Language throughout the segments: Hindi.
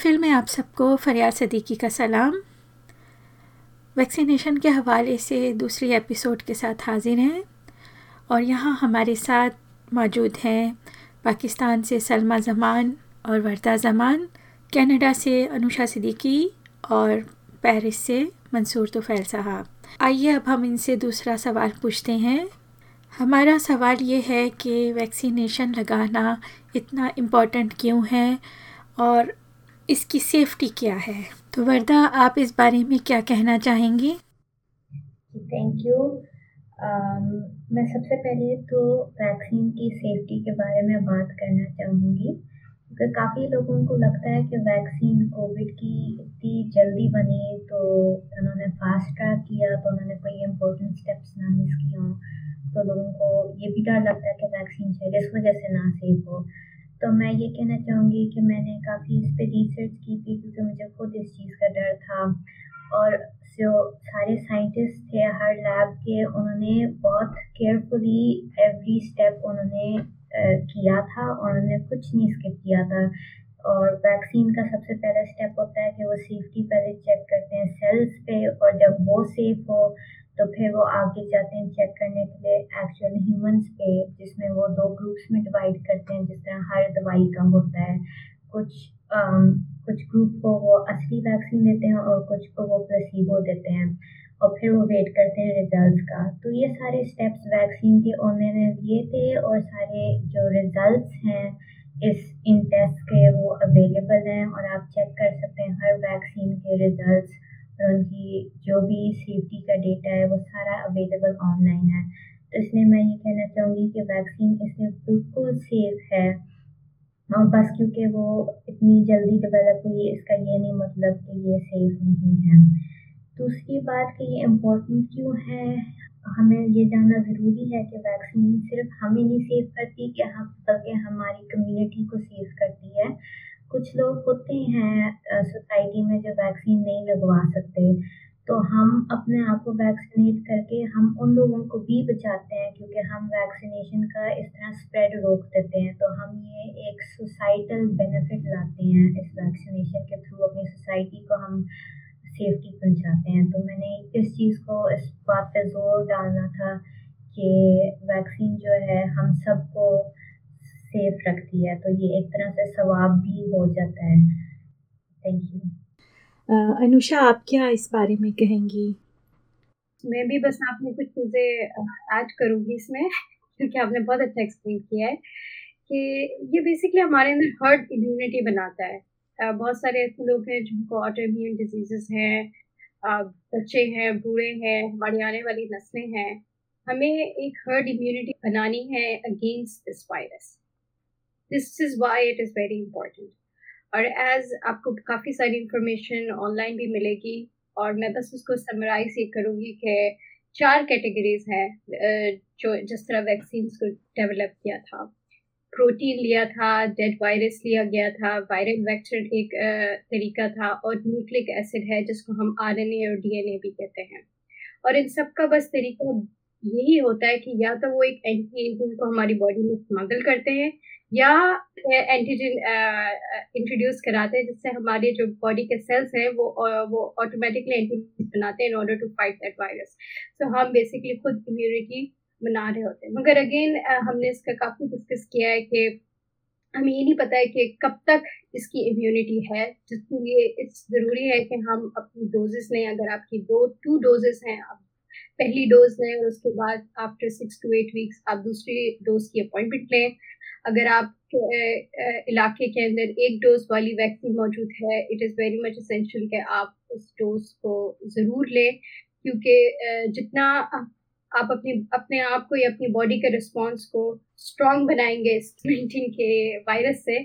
महफिल में आप सबको फरियाद सदीकी का सलाम। वैक्सीनेशन के हवाले से दूसरी एपिसोड के साथ हाजिर हैं और यहाँ हमारे साथ मौजूद हैं पाकिस्तान से सलमा जमान और वर्दा जमान, कनाडा से अनुषा सिद्दीकी और पेरिस से मंसूर तोफ़ैल साहब। आइए अब हम इनसे दूसरा सवाल पूछते हैं। हमारा सवाल ये है कि वैक्सीनेशन लगाना इतना इम्पोर्टेंट क्यों है और इसकी सेफ्टी क्या है? तो वर्दा, आप इस बारे में क्या कहना चाहेंगी? थैंक यू मैं सबसे पहले तो वैक्सीन की सेफ्टी के बारे में बात करना चाहूँगी, क्योंकि काफ़ी लोगों को लगता है कि वैक्सीन कोविड की इतनी जल्दी बनी तो उन्होंने फास्ट ट्रैक किया तो उन्होंने कोई इम्पोर्टेंट स्टेप्स ना मिस हों तो लोगों को ये भी डर लगता है कि वैक्सीन चाहिए इस वजह से ना सेफ़ हो। तो मैं ये कहना चाहूँगी कि मैंने काफ़ी इस पर रिसर्च की थी क्योंकि मुझे खुद इस चीज़ का डर था। और जो सारे साइंटिस्ट थे, हर लैब के, उन्होंने बहुत केयरफुली एवरी स्टेप उन्होंने किया था और उन्होंने कुछ नहीं स्किप किया था। और वैक्सीन का सबसे पहला स्टेप होता है कि वो सेफ्टी पहले चेक करते हैं सेल्स पे और जब वो सेफ़ हो तो फिर वो आगे जाते हैं चेक करने के लिए एक्चुअल ह्यूमंस पे जिसमें वो दो ग्रुप्स में डिवाइड करते हैं जिस तरह हर दवाई का होता है। कुछ आम, कुछ ग्रुप को वो असली वैक्सीन देते हैं और कुछ को वो प्लेसिबो देते हैं। और फिर वो वेट करते हैं रिजल्ट्स का। तो ये सारे स्टेप्स वैक्सीन के उन्होंने लिए थे और सारे जो रिजल्ट्स हैं इस इन टेस्ट के वो अवेलेबल हैं और आप चेक कर सकते हैं हर वैक्सीन के रिजल्ट्स और उनकी जो भी सेफ्टी का डेटा है, वो सारा अवेलेबल ऑनलाइन है। तो इसलिए मैं ये कहना चाहूँगी कि वैक्सीन इसमें बिल्कुल सेफ़ है। और बस क्योंकि वो इतनी जल्दी डेवलप हुई, इसका ये नहीं मतलब कि ये सेफ़ नहीं है। दूसरी बात कि ये इम्पोर्टेंट क्यों है? हमें ये जानना ज़रूरी है कि वैक्सीन सिर्फ़ हमें नहीं सेफ़ करती, कि हम बल्कि हमारी कम्युनिटी को सेफ़ करती। कुछ लोग होते हैं सोसाइटी में जो वैक्सीन नहीं लगवा सकते तो हम अपने आप को वैक्सीनेट करके हम उन लोगों को भी बचाते हैं क्योंकि हम वैक्सीनेशन का इस तरह स्प्रेड रोक देते हैं। तो हम ये एक सोसाइटल बेनिफिट लाते हैं इस वैक्सीनेशन के थ्रू अपनी सोसाइटी को हम सेफ्टी पहुंचाते हैं। तो मैंने इस चीज़ को, इस बात पे ज़ोर डालना था कि वैक्सीन जो है हम सबको सेफ़ रखती है तो ये एक तरह से सवाब भी हो जाता है। थैंक यू अनुषा आप क्या इस बारे में कहेंगी? मैं भी बस आपने कुछ चीज़ें ऐड करूँगी इसमें क्योंकि आपने बहुत अच्छा एक्सप्लेन किया है कि ये बेसिकली हमारे अंदर हर्ड इम्यूनिटी बनाता है। बहुत सारे ऐसे लोग हैं जिनको ऑटो इम्यून डिजीजेस हैं बच्चे हैं बूढ़े हैं हमारी आने वाली नस्लें हैं। हमें एक हर्ड इम्यूनिटी बनानी है against this virus this is why it is very important और एज आपको काफ़ी सारी इंफॉर्मेशन ऑनलाइन भी मिलेगी, और मैं बस उसको समराइज ये करूँगी कि चार कैटेगरीज हैं जो जिस तरह वैक्सीन को डेवलप किया था। प्रोटीन लिया था डेड वायरस लिया गया था वायरल वैक्टर एक तरीका था, और न्यूक्लिक एसिड है, जिसको हम आरएनए और डीएनए भी कहते हैं। और इन सब का बस तरीका यही होता है कि या तो वो एक एंटी एजेंट को हमारी बॉडी में स्मगल करते हैं या एंटीजन इंट्रोड्यूस कराते हैं, जिससे हमारे जो बॉडी के सेल्स हैं, वो वो ऑटोमेटिकली एंटीबॉडीज बनाते हैं in order to fight that virus so हम बेसिकली खुद इम्यूनिटी बना रहे होते हैं। मगर अगेन हमने इसका काफ़ी डिस्कस किया है कि हमें ये नहीं पता है कि कब तक इसकी इम्यूनिटी है। जिसके लिए इस ज़रूरी है कि हम अपनी डोजेस लें। अगर आपकी दो टू डोजेस हैं, आप पहली डोज लें, और उसके बाद after six to eight weeks आप दूसरी डोज की अपॉइंटमेंट लें। अगर आप इलाके के अंदर एक डोज वाली वैक्सीन मौजूद है it is very much essential कि आप उस डोज को ज़रूर लें, क्योंकि जितना आप अपनी, अपने आप को या अपनी बॉडी के रिस्पॉन्स को स्ट्रॉन्ग बनाएँगे इस नाइनटीन के वायरस से,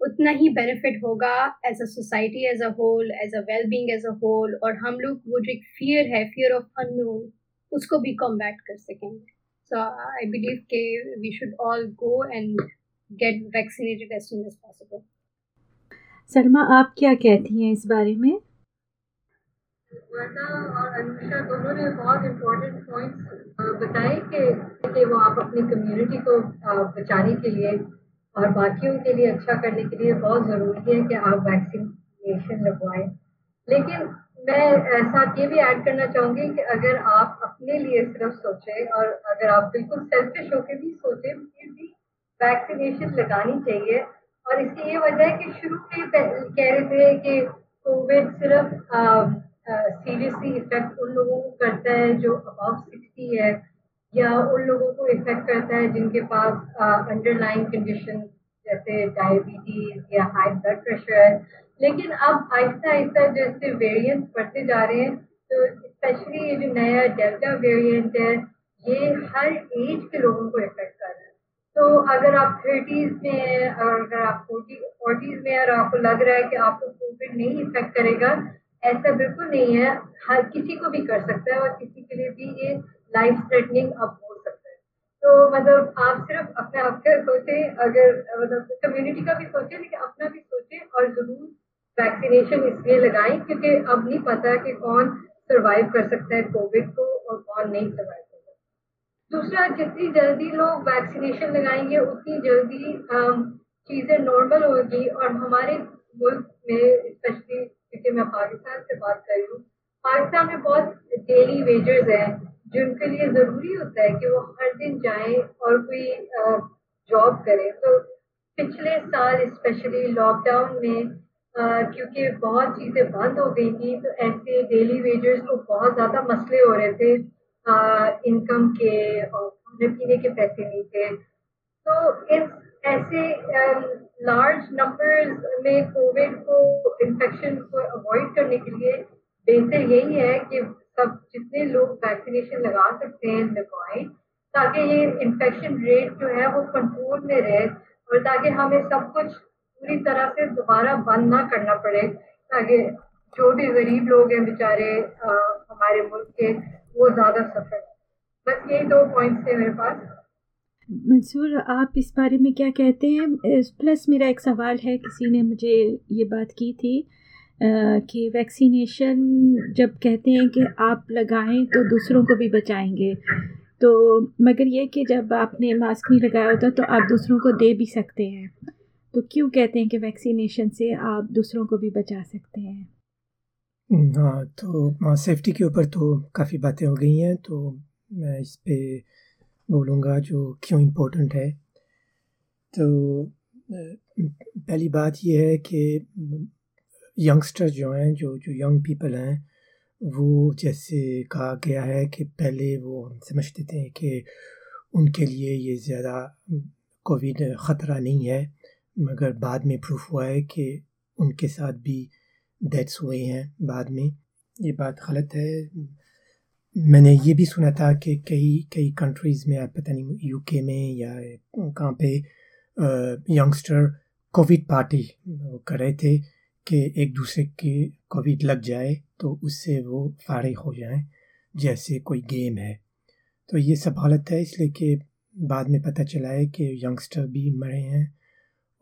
उतना ही बेनिफिट होगा as a society as a whole as a well being as a whole और हम लोग वो जो एक फियर है फियर ऑफ़ अननोन उसको भी कॉम्बैट कर सकेंगे। So I believe के we should all go and get vaccinated as soon as possible. Salma आप क्या कहती हैं इस बारे में वर्दा और अनुषा दोनों ने बहुत इम्पोर्टेंट पॉइंट्स बताए कि कि वो आप अपनी कम्युनिटी को बचाने के लिए और बाकियों के लिए अच्छा करने के लिए बहुत ज़रूरी है कि आप वैक्सीनेशन लगवाएँ लेकिन मैं साथ ये भी ऐड करना चाहूँगी कि अगर आप अपने लिए सिर्फ़ सोचें और अगर आप बिल्कुल सेल्फिश होकर भी सोचें, फिर भी वैक्सीनेशन लगानी चाहिए। और इसकी ये वजह है कि शुरू में कह रहे थे कि कोविड सिर्फ़ सीरियसली इफ़ेक्ट उन लोगों को करता है जो अबाव सिक्सटी है, या उन लोगों को इफ़ेक्ट करता है जिनके पास अंडरलाइन कंडीशन जैसे डायबिटीज़ या हाई ब्लड प्रेशर है। लेकिन अब आहिस्ता आहिस्ता जैसे वेरिएंट्स बढ़ते जा रहे हैं तो स्पेशली ये जो नया डेल्टा वेरिएंट है, ये हर एज के लोगों को इफ़ेक्ट कर रहा है। तो अगर आप थर्टीज में हैं और अगर आप फोर्टी फोर्टीज में और आपको लग रहा है कि आपको कोविड नहीं इफ़ेक्ट करेगा, ऐसा बिल्कुल नहीं है। हर किसी को भी कर सकता है और किसी के लिए भी ये लाइफ थ्रेटनिंग अब हो सकता है। तो मतलब आप सिर्फ़ अपने आप का सोचें, अगर मतलब कम्युनिटी का भी सोचें, लेकिन अपना भी सोचें और ज़रूर वैक्सीनेशन इसलिए लगाएँ क्योंकि अब नहीं पता कि कौन सरवाइव कर सकता है कोविड को और कौन नहीं सरवाइव कर सकता। दूसरा, जितनी जल्दी लोग वैक्सीनेशन लगाएँगे, उतनी जल्दी चीज़ें नॉर्मल होगी। और हमारे मुल्क में स्पेशली क्योंकि मैं पाकिस्तान से बात कर रही हूँ, पाकिस्तान में बहुत डेली वेजर्स हैं, जिनके लिए ज़रूरी होता है कि वो हर दिन जाएँ और कोई जॉब करें। तो पिछले साल स्पेशली लॉकडाउन में क्योंकि बहुत चीज़ें बंद हो गई थी तो ऐसे डेली वेजर्स को बहुत ज़्यादा मसले हो रहे थे। इनकम के और खाने पीने के पैसे नहीं थे। तो इस, ऐसे लार्ज नंबर्स में कोविड को इन्फेक्शन को अवॉइड करने के लिए बेहतर यही है कि सब, जितने लोग वैक्सीनेशन लगा सकते हैं लगवाएँ, ताकि ये इन्फेक्शन रेट जो है वो कंट्रोल में रहे और ताकि हमें सब कुछ पूरी तरह से दोबारा बंद ना करना पड़े, ताकि जो भी गरीब लोग हैं बेचारे हमारे मुल्क के, वो ज़्यादा सफ़र बस यही दो पॉइंट्स थे मेरे पास। मंसूर, आप इस बारे में क्या कहते हैं? प्लस मेरा एक सवाल है, किसी ने मुझे ये बात की थी कि वैक्सीनेशन जब कहते हैं कि आप लगाएँ तो दूसरों को भी बचाएँगे। तो मगर ये कि जब आपने मास्क नहीं लगाया होता तो आप दूसरों को दे भी सकते हैं। तो क्यों कहते हैं कि वैक्सीनेशन से आप दूसरों को भी बचा सकते हैं? हाँ तो सेफ्टी के ऊपर तो काफ़ी बातें हो गई हैं तो मैं इस पर बोलूँगा जो क्यों इम्पोर्टेंट है। तो पहली बात यह है कि यंगस्टर जो हैं, जो जो यंग पीपल हैं, वो जैसे कहा गया है कि पहले वो हम समझते थे कि उनके लिए ये ज़्यादा कोविड ख़तरा नहीं है। मगर बाद में प्रूफ हुआ है कि उनके साथ भी डेथ्स हुए हैं बाद में। ये बात गलत है। मैंने ये भी सुना था कि कई कई कंट्रीज़ में, आप पता नहीं यूके में या कहाँ पे यंगस्टर कोविड पार्टी कर रहे थे कि एक दूसरे के कोविड लग जाए तो उससे वो फारिग हो जाए, जैसे कोई गेम है। तो ये सब गलत है, इसलिए कि बाद में पता चला है कि यंगस्टर भी मरे हैं।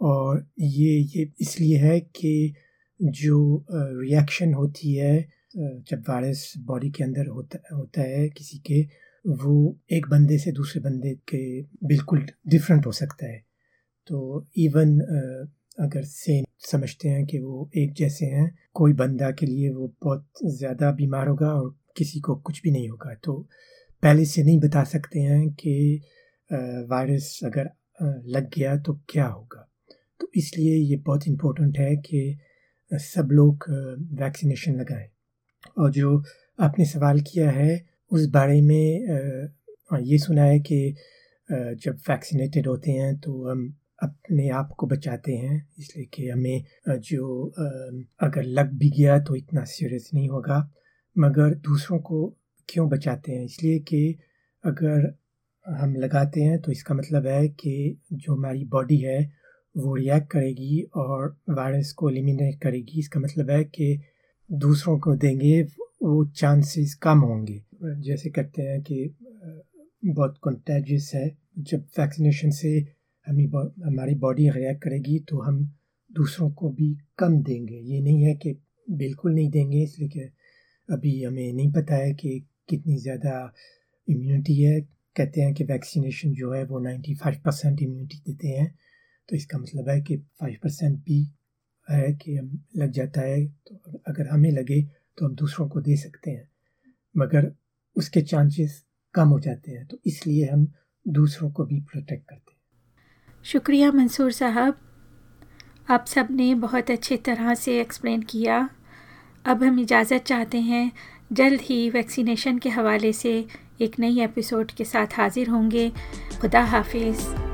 और ये ये इसलिए है कि जो रिएक्शन होती है जब वायरस बॉडी के अंदर होता होता है किसी के, वो एक बंदे से दूसरे बंदे के बिल्कुल डिफरेंट हो सकता है। तो इवन अगर सेम समझते हैं कि वो एक जैसे हैं, कोई बंदा के लिए वो बहुत ज़्यादा बीमार होगा और किसी को कुछ भी नहीं होगा। तो पहले से नहीं बता सकते हैं कि वायरस अगर लग गया तो क्या होगा। तो इसलिए ये बहुत इम्पोर्टेंट है कि सब लोग वैक्सीनेशन लगाएँ। और जो आपने सवाल किया है, उस बारे में ये सुना है कि जब वैक्सीनेटेड होते हैं तो हम अपने आप को बचाते हैं, इसलिए कि हमें जो अगर लग भी गया तो इतना सीरियस नहीं होगा, मगर दूसरों को क्यों बचाते हैं? इसलिए कि अगर हम लगाते हैं तो इसका मतलब है कि जो हमारी बॉडी है वो रिएक्ट करेगी और वायरस को एलिमिनेट करेगी। इसका मतलब है कि दूसरों को देंगे, वो चांसेस कम होंगे। जैसे कहते हैं कि बहुत कंटेजियस है। जब वैक्सीनेशन से हमें हमारी बॉडी रिएक्ट करेगी तो हम दूसरों को भी कम देंगे। ये नहीं है कि बिल्कुल नहीं देंगे, इसलिए कि अभी हमें नहीं पता है कि कितनी ज़्यादा इम्यूनिटी है। कहते हैं कि वैक्सीनेशन जो है वो 95 परसेंट इम्यूनिटी देते हैं। तो इसका मतलब है कि फाइव परसेंट भी है कि हम लग जाता है तो अगर हमें लगे तो हम दूसरों को दे सकते हैं। मगर उसके चांसेस कम हो जाते हैं तो इसलिए हम दूसरों को भी प्रोटेक्ट करते हैं। शुक्रिया मंसूर साहब। आप सबने बहुत अच्छे तरह से एक्सप्लेन किया। अब हम इजाज़त चाहते हैं जल्द ही वैक्सीनेशन के हवाले से एक नई एपिसोड के साथ हाजिर होंगे। खुदा हाफिज़।